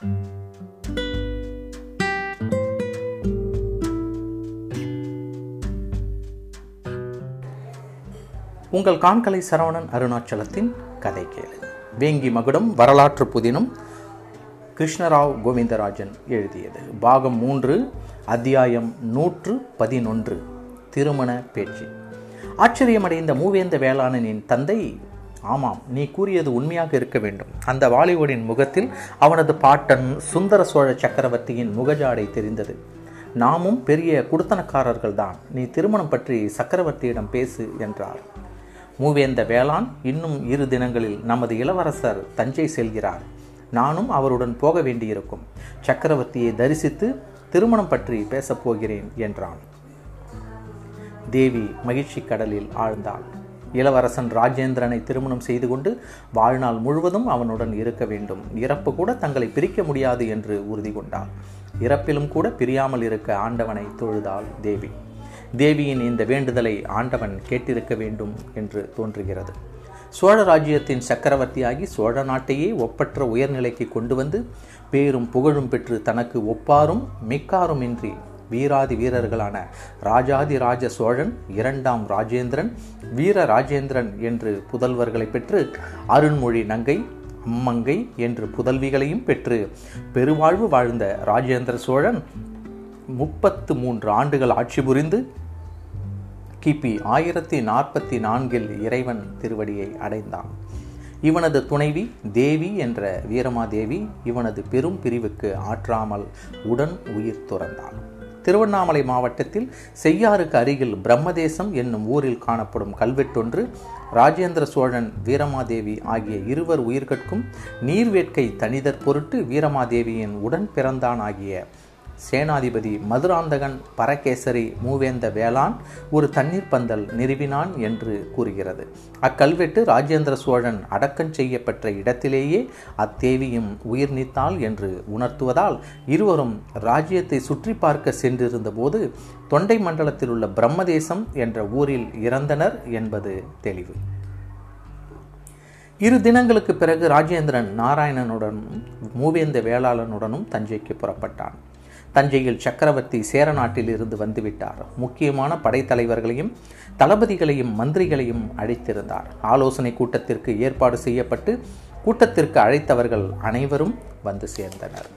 உங்கள் காண்கலை சரவணன் அருணாச்சலத்தின் கதை கேளு. வேங்கி மகுடம் வரலாற்று புதினம் கிருஷ்ணராவ் கோவிந்தராஜன் எழுதியது. பாகம் மூன்று அத்தியாயம் நூற்று பதினொன்று திருமண பேச்சு. ஆச்சரியமடைந்த மூவேந்த வேளாளனின் தந்தை ஆமாம் நீ கூறியது உண்மையாக இருக்க வேண்டும். அந்த வாலிவுடின் முகத்தில் அவனது பாட்டன் சுந்தர சோழ சக்கரவர்த்தியின் முகஜாடை தெரிந்தது. நாமும் பெரிய குடுத்தனக்காரர்கள் தான் நீ திருமணம் பற்றி சக்கரவர்த்தியிடம் பேசு என்றார். மூவேந்த வேளாண் இன்னும் இரு தினங்களில் நமது இளவரசர் தஞ்சை செல்கிறார். நானும் அவருடன் போக வேண்டியிருக்கும். சக்கரவர்த்தியை தரிசித்து திருமணம் பற்றி பேசப் போகிறேன் என்றான். தேவி மகிழ்ச்சி கடலில் ஆழ்ந்தாள். இளவரசன் ராஜேந்திரனை திருமணம் செய்து கொண்டு வாழ்நாள் முழுவதும் அவனுடன் இருக்க வேண்டும். இறப்பு கூட தங்களை பிரிக்க முடியாது என்று உறுதி கொண்டாள். இறப்பிலும் கூட பிரியாமல் இருக்க ஆண்டவனை தொழுதாள் தேவி. தேவியின் இந்த வேண்டுதலை ஆண்டவன் கேட்டிருக்க வேண்டும் என்று தோன்றுகிறது. சோழ ராஜ்யத்தின் சக்கரவர்த்தியாகி சோழ நாட்டையே ஒப்பற்ற உயர்நிலைக்கு கொண்டு வந்து பேரும் புகழும் பெற்று தனக்கு ஒப்பாரும் மிக்காரும் இன்றி வீராதி வீரர்களான ராஜாதி ராஜ சோழன் இரண்டாம் ராஜேந்திரன் வீர ராஜேந்திரன் என்று புதல்வர்களை பெற்று அருண்மொழி நங்கை அம்மங்கை என்று புதல்விகளையும் பெற்று பெருவாழ்வு வாழ்ந்த ராஜேந்திர சோழன் முப்பத்து மூன்று ஆண்டுகள் ஆட்சி புரிந்து கிபி ஆயிரத்தி நாற்பத்தி நான்கில் இறைவன் திருவடியை அடைந்தான். இவனது துணைவி தேவி என்ற வீரமாதேவி இவனது பெரும் பிரிவுக்கு ஆற்றாமல் உடன் உயிர் துறந்தாள் திருவண்ணாமலை மாவட்டத்தில் செய்யாருக்கு அருகில் பிரம்மதேசம் என்னும் ஊரில் காணப்படும் கல்வெட்டொன்று ராஜேந்திர சோழன் வீரமாதேவி ஆகிய இருவர் உயிர்கட்கும் நீர்வேட்கை தனிதற் பொருட்டு வீரமாதேவியின் உடன் பிறந்தான் ஆகிய சேனாதிபதி மதுராந்தகன் பரகேசரி மூவேந்த வேளான் ஒரு தண்ணீர் பந்தல் நிறுவினான் என்று கூறுகிறது. அக்கல்வெட்டு ராஜேந்திர சோழன் அடக்கம் செய்யப்பட்ட இடத்திலேயே அத்தேவியும் உயிர் நீத்தாள் என்று உணர்த்துவதால் இருவரும் ராஜ்யத்தை சுற்றி பார்க்க சென்றிருந்தபோது தொண்டை மண்டலத்தில் உள்ள பிரம்மதேசம் என்ற ஊரில் இறந்தனர் என்பது தெளிவு. இரு தினங்களுக்கு பிறகு ராஜேந்திரன் நாராயணனுடனும் மூவேந்த வேளாளனுடனும் தஞ்சைக்கு புறப்பட்டான். தஞ்சையில் சக்கரவர்த்தி சேர நாட்டில் இருந்து வந்துவிட்டார். முக்கியமான படைத்தலைவர்களையும் தளபதிகளையும் மந்திரிகளையும் அழைத்திருந்தார். ஆலோசனை கூட்டத்திற்கு ஏற்பாடு செய்யப்பட்டு கூட்டத்திற்கு அழைத்தவர்கள் அனைவரும் வந்து சேர்ந்தனர்.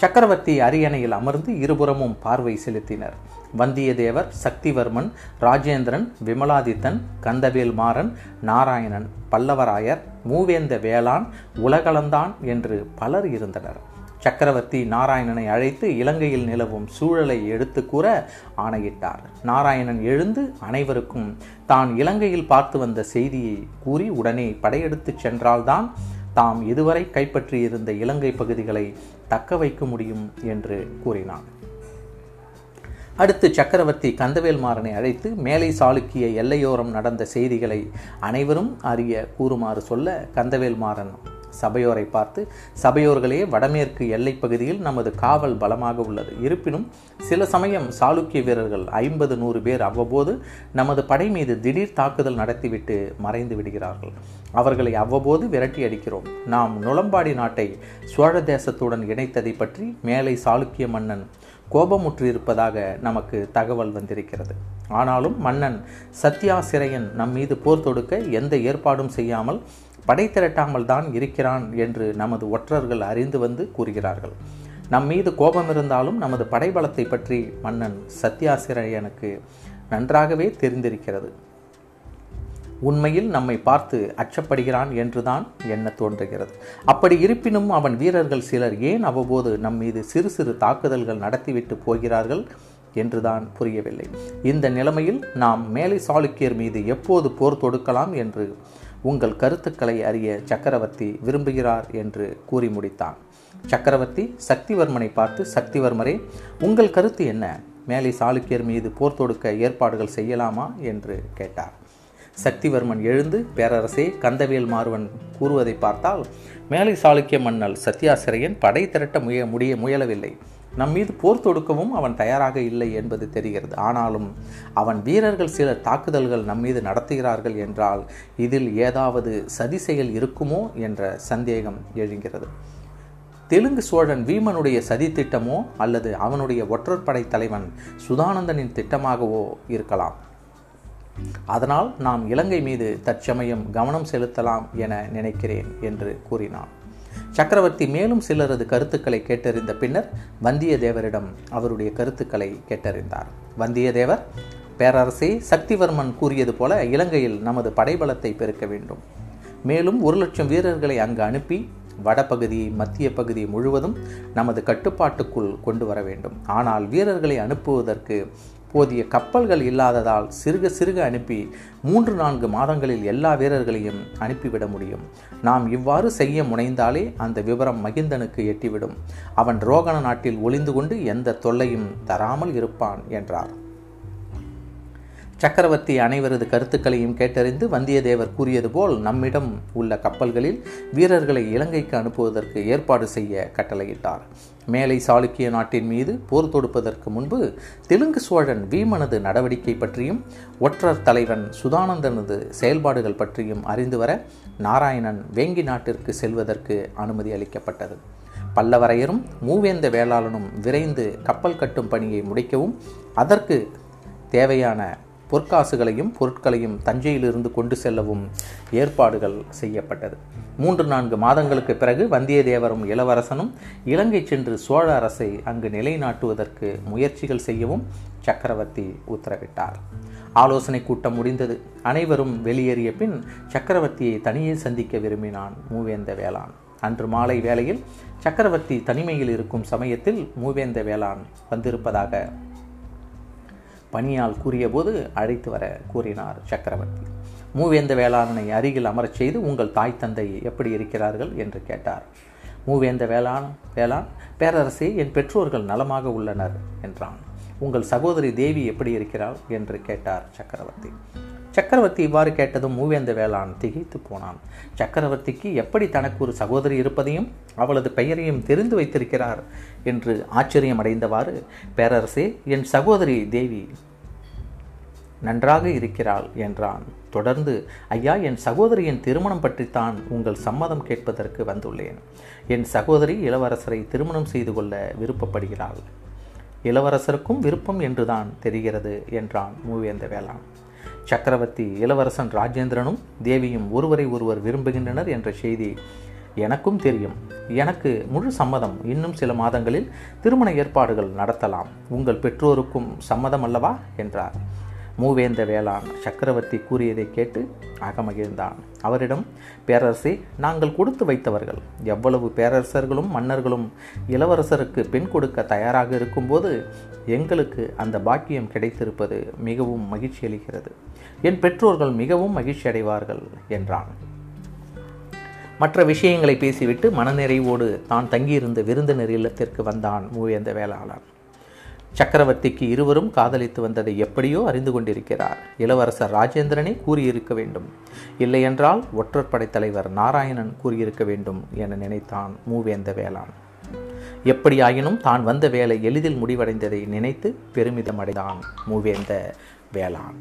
சக்கரவர்த்தி அரியணையில் அமர்ந்து இருபுறமும் பார்வை செலுத்தினர். வந்தியத்தேவர் சக்திவர்மன் ராஜேந்திரன் விமலாதித்தன் கந்தவேல் மாறன் நாராயணன் பல்லவராயர் மூவேந்த வேளான் உலகளந்தான் என்று பலர் இருந்தனர். சக்கரவர்த்தி நாராயணனை அழைத்து இலங்கையில் நிலவும் சூழலை எடுத்து கூற ஆணையிட்டார். நாராயணன் எழுந்து அனைவருக்கும் தான் இலங்கையில் பார்த்து வந்த செய்தியை கூறி உடனே படையெடுத்து சென்றால்தான் தாம் இதுவரை கைப்பற்றியிருந்த இலங்கை பகுதிகளை தக்க வைக்க முடியும் என்று கூறினான். அடுத்து சக்கரவர்த்தி கந்தவேல் மாறனை அழைத்து மேலை சாளுக்கிய எல்லையோரம் நடந்த செய்திகளை அனைவரும் அறிய கூறுமாறு சொல்ல கந்தவேல்மாறன் சபையோரை பார்த்து சபையோர்களே வடமேற்கு எல்லைப் பகுதியில் நமது காவல் பலமாக உள்ளது. இருப்பினும் சில சமயம் சாளுக்கிய வீரர்கள் ஐம்பது நூறு பேர் அவ்வப்போது நமது படை மீது திடீர் தாக்குதல் நடத்திவிட்டு மறைந்து விடுகிறார்கள். அவர்களை அவ்வப்போது விரட்டி அடிக்கிறோம். நாம் நுளம்பாடி நாட்டை சோழ தேசத்துடன் இணைத்ததை பற்றி மேலை சாளுக்கிய மன்னன் கோபமுற்றிருப்பதாக நமக்கு தகவல் வந்திருக்கிறது. ஆனாலும் மன்னன் சத்யாசிரையன் நம் மீது போர் தொடுக்க எந்த ஏற்பாடும் செய்யாமல் படை திரட்டாமல் தான் இருக்கிறான் என்று நமது ஒற்றர்கள் அறிந்து வந்து கூறுகிறார்கள். நம் மீது கோபம் இருந்தாலும் நமது படைபலத்தை பற்றி மன்னன் சத்யாசிரையனுக்கு நன்றாகவே தெரிந்திருக்கிறது. உண்மையில் நம்மை பார்த்து அச்சப்படுகிறான் என்றுதான் எண்ண தோன்றுகிறது. அப்படி இருப்பினும் அவன் வீரர்கள் சிலர் ஏன் அவ்வப்போது நம் மீது சிறு சிறு தாக்குதல்கள் நடத்திவிட்டு போகிறார்கள் என்றுதான் புரியவில்லை. இந்த நிலைமையில் நாம் மேலை சாளுக்கியர் மீது எப்போது போர் தொடுக்கலாம் என்று உங்கள் கருத்துக்களை அறிய சக்கரவர்த்தி விரும்புகிறார் என்று கூறி முடித்தான். சக்கரவர்த்தி சக்திவர்மனை பார்த்து சக்திவர்மரே உங்கள் கருத்து என்ன? மேலை சாளுக்கியர் மீது போர் தொடுக்க ஏற்பாடுகள் செய்யலாமா? என்று கேட்டார். சக்திவர்மன் எழுந்து பேரரசே கந்தவேல் மாறுவன் கூறுவதை பார்த்தால் மேலை சாளுக்கிய மன்னல் சத்யாசிரையன் படை திரட்ட முய முடிய முயலவில்லை. நம் மீது போர் தொடுக்கவும் அவன் தயாராக இல்லை என்பது தெரிகிறது. ஆனாலும் அவன் வீரர்கள் சில தாக்குதல்கள் நம் மீது நடத்துகிறார்கள் என்றால் இதில் ஏதாவது சதி செயல் இருக்குமோ என்ற சந்தேகம் எழுகிறது. தெலுங்கு சோழன் வீமனுடைய சதி திட்டமோ அல்லது அவனுடைய ஒற்றற்படை தலைவன் சுதானந்தனின் திட்டமாகவோ இருக்கலாம். அதனால் நாம் இலங்கை மீது தற்சமயம் கவனம் செலுத்தலாம் என நினைக்கிறேன் என்று கூறினான். சக்கரவர்த்தி மேலும் சிலரது கருத்துக்களை கேட்டறிந்த பின்னர் வந்தியத்தேவரிடம் அவருடைய கருத்துக்களை கேட்டறிந்தார். வந்தியத்தேவர் பேரரசே சக்திவர்மன் கூறியது போல இலங்கையில் நமது படைபலத்தை பெருக்க வேண்டும். மேலும் ஒரு லட்சம் வீரர்களை அங்கு அனுப்பி வடபகுதி மத்திய பகுதி முழுவதும் நமது கட்டுப்பாட்டுக்குள் கொண்டு வர வேண்டும். ஆனால் வீரர்களை அனுப்புவதற்கு போதிய கப்பல்கள் இல்லாததால் சிறுக சிறுக அனுப்பி மூன்று நான்கு மாதங்களில் எல்லா வீரர்களையும் அனுப்பிவிட முடியும். நாம் இவ்வாறு செய்ய முனைந்தாலே அந்த விவரம் மகிந்தனுக்கு எட்டிவிடும். அவன் ரோகண நாட்டில் ஒளிந்து கொண்டு எந்த தொல்லையும் தராமல் இருப்பான் என்றார். சக்கரவர்த்தி அனைவரது கருத்துக்களையும் கேட்டறிந்து வந்தியத்தேவர் கூறியது போல் நம்மிடம் உள்ள கப்பல்களில் வீரர்களை இலங்கைக்கு அனுப்புவதற்கு ஏற்பாடு செய்ய கட்டளையிட்டார். மேலை சாளுக்கிய நாட்டின் மீது போர் தொடுப்பதற்கு முன்பு தெலுங்கு சோழன் வீமனது நடவடிக்கை பற்றியும் ஒற்றர் தலைவன் சுதானந்தனது செயல்பாடுகள் பற்றியும் அறிந்து வர நாராயணன் வேங்கி நாட்டிற்கு செல்வதற்கு அனுமதி அளிக்கப்பட்டது. பல்லவரையரும் மூவேந்த வேளாளனும் விரைந்து கப்பல் கட்டும் பணியை முடிக்கவும் அதற்கு தேவையான பொற்காசுகளையும் பொருட்களையும் தஞ்சையிலிருந்து கொண்டு செல்லவும் ஏற்பாடுகள் செய்யப்பட்டது. மூன்று நான்கு மாதங்களுக்கு பிறகு வந்தியத்தேவரும் இளவரசனும் இலங்கை சென்று சோழ அரசை அங்கு நிலைநாட்டுவதற்கு முயற்சிகள் செய்யவும் சக்கரவர்த்தி உத்தரவிட்டார். ஆலோசனை கூட்டம் முடிந்தது. அனைவரும் வெளியேறிய பின் சக்கரவர்த்தியை தனியே சந்திக்க விரும்பினான் மூவேந்த வேளான் அன்று மாலை வேளையில் சக்கரவர்த்தி தனிமையில் இருக்கும் சமயத்தில் மூவேந்த வேளான் வந்திருப்பதாக பணியால் கூறியபோது அழைத்து வர கூறினார் சக்கரவர்த்தி. மூவேந்த வேளாணனை அருகில் அமரச் செய்து உங்கள் தாய் தந்தை எப்படி இருக்கிறார்கள்? என்று கேட்டார். மூவேந்த வேளாண் வேளாண் பேரரசே என் பெற்றோர்கள் நலமாக உள்ளனர் என்றான். உங்கள் சகோதரி தேவி எப்படி இருக்கிறாள்? என்று கேட்டார் சக்கரவர்த்தி. சக்கரவர்த்தி இவ்வாறு கேட்டதும் மூவேந்த வேளாண் திகைத்து போனான். சக்கரவர்த்திக்கு எப்படி தனக்கு ஒரு சகோதரி இருப்பதையும் அவளது பெயரையும் தெரிந்து வைத்திருக்கிறார் என்று ஆச்சரியம் அடைந்தவாறு பேரரசே என் சகோதரி தேவி நன்றாக இருக்கிறாள் என்றான். தொடர்ந்து ஐயா என் சகோதரியின் திருமணம் பற்றித்தான் உங்கள் சம்மதம் கேட்பதற்கு வந்துள்ளேன். என் சகோதரி இளவரசரை திருமணம் செய்து கொள்ள விருப்பப்படுகிறாள். இளவரசருக்கும் விருப்பம் என்றுதான் தெரிகிறது என்றான் மூவேந்த வேளாண். சக்கரவர்த்தி இளவரசன் ராஜேந்திரனும் தேவியும் ஒருவரை ஒருவர் விரும்புகின்றனர் என்ற செய்தி எனக்கும் தெரியும். எனக்கு முழு சம்மதம் இன்னும் சில மாதங்களில் திருமண ஏற்பாடுகள் நடத்தலாம். உங்கள் பெற்றோருக்கும் சம்மதம் அல்லவா? என்றார். மூவேந்த வேளாண் சக்கரவர்த்தி கூறியதை கேட்டு அகமகிழ்ந்தான். அவரிடம் பேரரசே நாங்கள் கொடுத்து வைத்தவர்கள். எவ்வளவு பேரரசர்களும் மன்னர்களும் இளவரசருக்கு பெண் கொடுக்க தயாராக இருக்கும்போது எங்களுக்கு அந்த பாக்கியம் கிடைத்திருப்பது மிகவும் மகிழ்ச்சி அளிக்கிறது. என் பெற்றோர்கள் மிகவும் மகிழ்ச்சி அடைவார்கள் என்றான். மற்ற விஷயங்களை பேசிவிட்டு மனநிறைவோடு தான் தங்கியிருந்த விருந்தினர் இல்லத்திற்கு வந்தான் மூவேந்த வேளாளன். சக்கரவர்த்திக்கு இருவரும் காதலித்து வந்ததை எப்படியோ அறிந்து கொண்டிருக்கிறார். இளவரசர் ராஜேந்திரனே கூறியிருக்க வேண்டும். இல்லையென்றால் ஒற்றற்படை தலைவர் நாராயணன் கூறியிருக்க வேண்டும் என நினைத்தான் மூவேந்த வேளான் எப்படியாயினும் தான் வந்த வேலை எளிதில் முடிவடைந்ததை நினைத்து பெருமிதம் அடைந்தான் மூவேந்த வேளான்